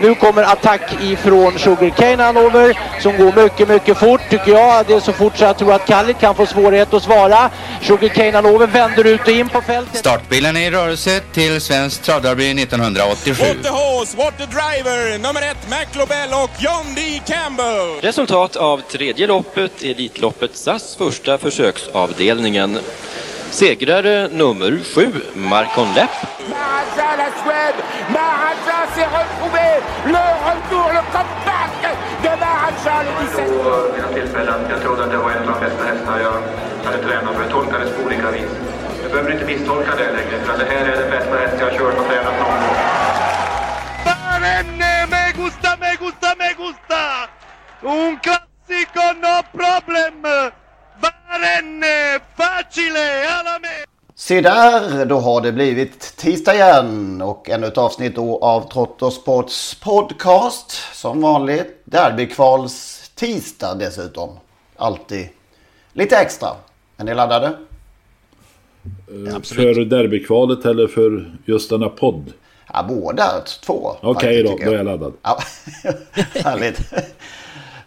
Nu kommer attack ifrån Sugarcane Hanover som går mycket, mycket fort tycker jag. Det är så fort så jag tror att Kallit kan få svårighet att svara. Sugarcane Hanover vänder ut och in på fältet. Startbilen är i rörelse till Svenskt travderby 1987. What the horse, what the driver, nummer ett McLobell och John D. Campbell. Resultat av tredje loppet, Elitloppet SAS första försöksavdelningen. Segrare nummer sju, Marcon Lepp. S'est retrouvé. Le retour, le comeback de Maharaja le 17. på mina tillfällen. Jag trodde att det var en av de bästa hästarna jag hade tränat för det tolkades på olika vis. Du behöver inte misstolka det längre för att det här är den bästa häst jag har kört och tränat någon gång. Barenne, me gusta, me gusta, me gusta! Un classico, no problem! Barenne, facile, alla me! Se där, då har det blivit tisdag igen och ännu ett avsnitt då av Trottosports podcast. Som vanligt derbykvals tisdag dessutom. Alltid lite extra. Är ni laddade? För derbykvalet eller för just denna podd? Ja, båda två. Okej då, faktiskt, då tycker är jag laddad. Ja, härligt.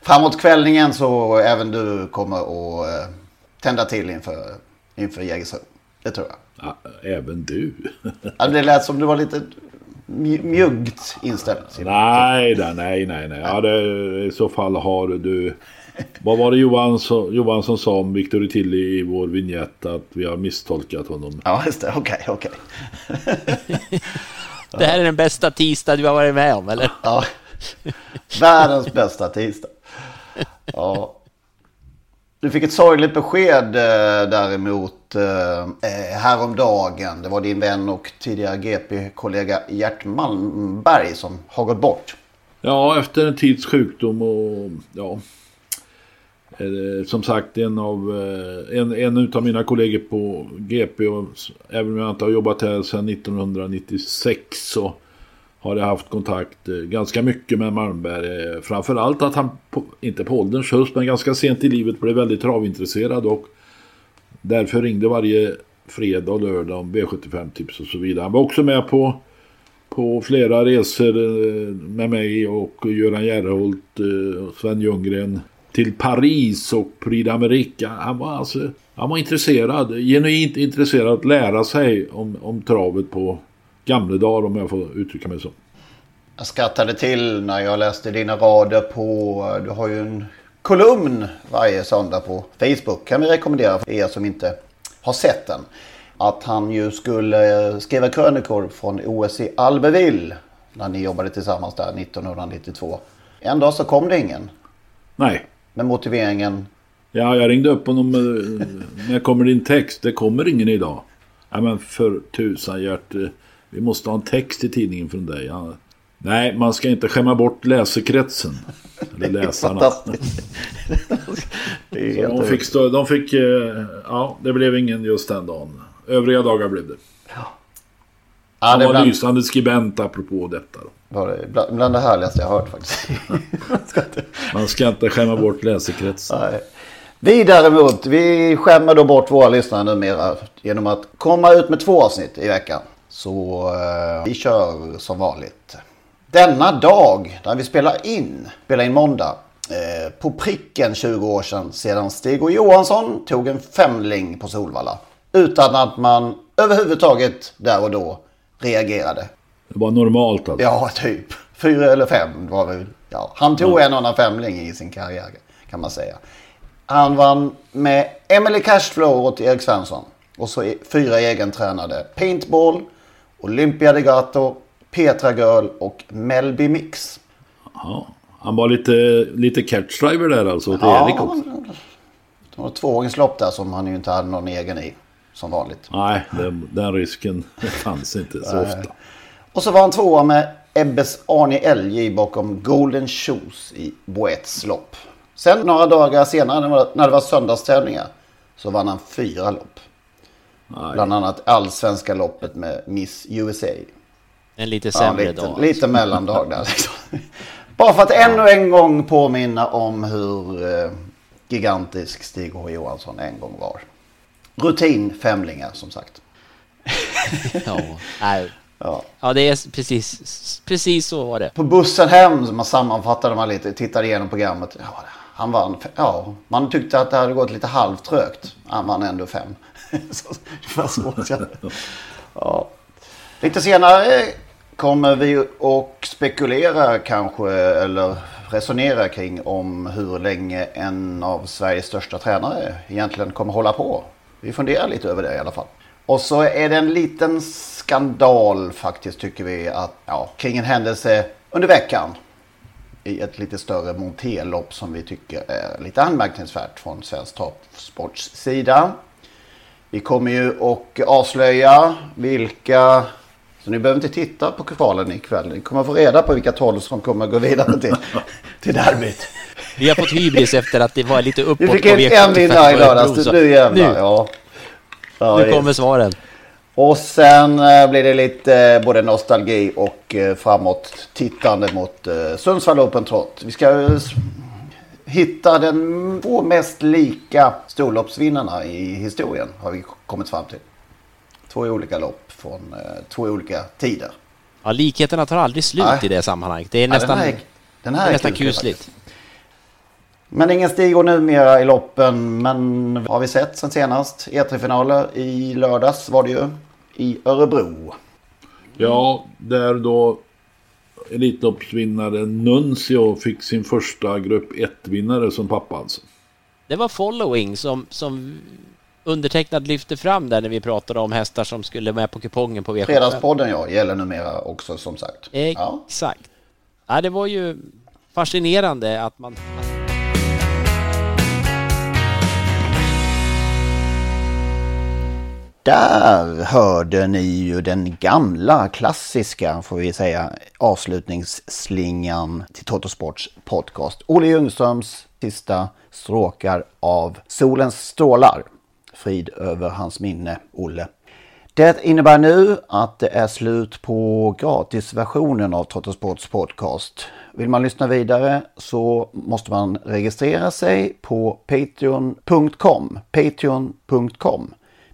Framåt kvällningen så även du kommer att eh, tända till inför, inför Jägersro. Det tror jag. Även du. Ja, det lät som du var lite mj- mjuggt inställd. nej, nej, nej, nej. Ja, det, I så fall har du... Vad var det Johansson, Johansson sa om Victor Tilly i vår vignett? Att vi har misstolkat honom. Ja, just det. Okej, okej. Det här är den bästa tisdag du har varit med om, eller? Ja. Världens bästa tisdag. Ja. Du fick ett sorgligt besked eh, däremot eh, eh häromdagen. Det var din vän och tidigare GP-kollega Gert Malmberg som har gått bort. Ja, efter en tids sjukdom och ja. Eh, Som sagt en av, eh, en, en utav mina kollegor på GP och även om jag inte har jobbat här sedan 1996 så har jag haft kontakt eh, ganska mycket med Malmberg. Eh, framförallt att han, inte på ålderns höst men ganska sent i livet blev väldigt travintresserad och därför ringde varje fredag och lördag om V75-tips och så vidare. Han var också med på på flera resor eh, med mig och Göran Järholt och Sven Ljunggren till Paris och Prix d'Amérique. Han var alltså han var intresserad, genuint intresserad att lära sig om, om travet på gamla dagar om jag får uttrycka mig så. Jag skrattade till när jag läste dina rader på... Du har ju en kolumn varje söndag på Facebook. Kan vi rekommendera för er som inte har sett den. Att han ju skulle skriva krönikor från OS i Albertville. När ni jobbade tillsammans där 1992. En dag så kom det ingen. Nej. Med motiveringen. Ja, jag ringde upp honom. eh, När kommer din text? Det kommer ingen idag. Ja, men för tusan Gert. Vi måste ha en text i tidningen från dig. Ja. Nej, man ska inte skämma bort läsekretsen. Eller läsarna. Det är de fick, stå, de fick, eh, ja det blev ingen just den dagen. Övriga dagar blev det. Ja, Han det är var bland, lysande skribent apropå detta. Då. var det bland, bland det härligaste jag har hört faktiskt. Ska inte- Man ska inte skämma bort läsekretsen. Nej. Vi däremot, vi skämmer då bort våra lyssnare numera genom att komma ut med två avsnitt i veckan. Så eh, vi kör som vanligt. Denna dag, när vi spelar in, spelar in måndag, eh, på pricken 20 år sedan sedan Stig och Johansson tog en femling på Solvalla. Utan att man överhuvudtaget där och då reagerade. Det var normalt alltså. Ja, typ. Fyra eller fem var väl. Ja, han tog en annan femling i sin karriär kan man säga. Han vann med Emily Cashflow åt Erik Svensson. Och så fyra egentränade. Paintball, Olympia de Gato, Petra Girl och Melby Mix. Ja. Han var lite, lite catchdriver där alltså åt Erik också. Det var tvååringslopp där som han ju inte hade någon egen i. Som vanligt. Nej, den, den risken fanns inte så ofta. Och så var han tvåa med Ebbes Arne Elgi bakom Golden Shoes i Boets lopp. Sen några dagar senare när det var, när det var söndagstävlingar så vann han fyra lopp. Nej. Bland annat allsvenska loppet med Miss USA. En lite sämre ja, lite, dag. Lite mellandag där liksom. Bara för att ännu en gång påminna om hur eh, gigantisk Stig H Johansson en gång var. Rutin femlingar som sagt. ja, nej. Ja. ja, det är precis, precis så var det. På bussen hem, så man sammanfattade man lite, tittade igenom programmet. Ja, han vann, ja, man tyckte att det hade gått lite halvtrögt. Han vann ändå fem. så, ja. Lite senare kommer vi att spekulera kanske eller resonera kring om hur länge en av Sveriges största tränare egentligen kommer hålla på. Vi funderar lite över det i alla fall. Och så är det en liten skandal faktiskt tycker vi att, ja, kring en händelse under veckan. I ett lite större monterlopp som vi tycker är lite anmärkningsvärt från Svensk Travsports sida. Vi kommer ju att avslöja vilka, så ni behöver inte titta på kvalen ikväll. Ni kommer få reda på vilka tolv som kommer gå vidare till, till derbyt. Vi har fått hybris efter att det var lite uppåt Vi fick en, V75 en vinnare i lördags. Nu jävlar. Nu, Ja. Ja, nu just. kommer svaren. Och sen eh, blir det lite eh, både nostalgi och eh, framåt tittande mot Sundsvall Open Trot. Vi ska hitta den två mest lika storloppsvinnarna i historien har vi kommit fram till. Två olika lopp från eh, två olika tider. Ja, likheterna tar aldrig slut Nej. i det sammanhanget. Det är Ja, nästan, den här är- den här är nästan kul, kusligt. Men ingen Stig numera i loppen. Men vad har vi sett sen senast? E3-finaler i lördags var det ju. I Örebro. Ja, där då Elitloppsvinnaren Nuncio fick sin första grupp 1-vinnare som pappa alltså. Det var following som, som undertecknad lyfte fram där när vi pratade om hästar som skulle med på kupongen på V75. Fredagspodden ja, gäller numera också som sagt. Ja. Exakt. Ja, det var ju fascinerande att man... Där hörde ni ju den gamla klassiska, får vi säga, avslutningsslingan till Totosports podcast. Olle Ljungströms sista stråkar av Solens strålar. Frid över hans minne, Olle. Det innebär nu att det är slut på gratisversionen av Totosports podcast. Vill man lyssna vidare så måste man registrera sig på patreon.com. Patreon.com.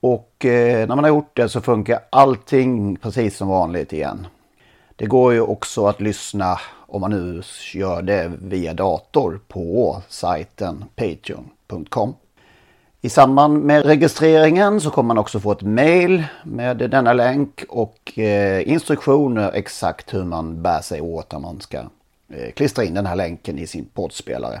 Och eh, när man har gjort det så funkar allting precis som vanligt igen. Det går ju också att lyssna om man nu gör det via dator på sajten patreon.com. I samband med registreringen så kommer man också få ett mail med denna länk och eh, instruktioner exakt hur man bär sig åt när man ska eh, klistra in den här länken i sin poddspelare.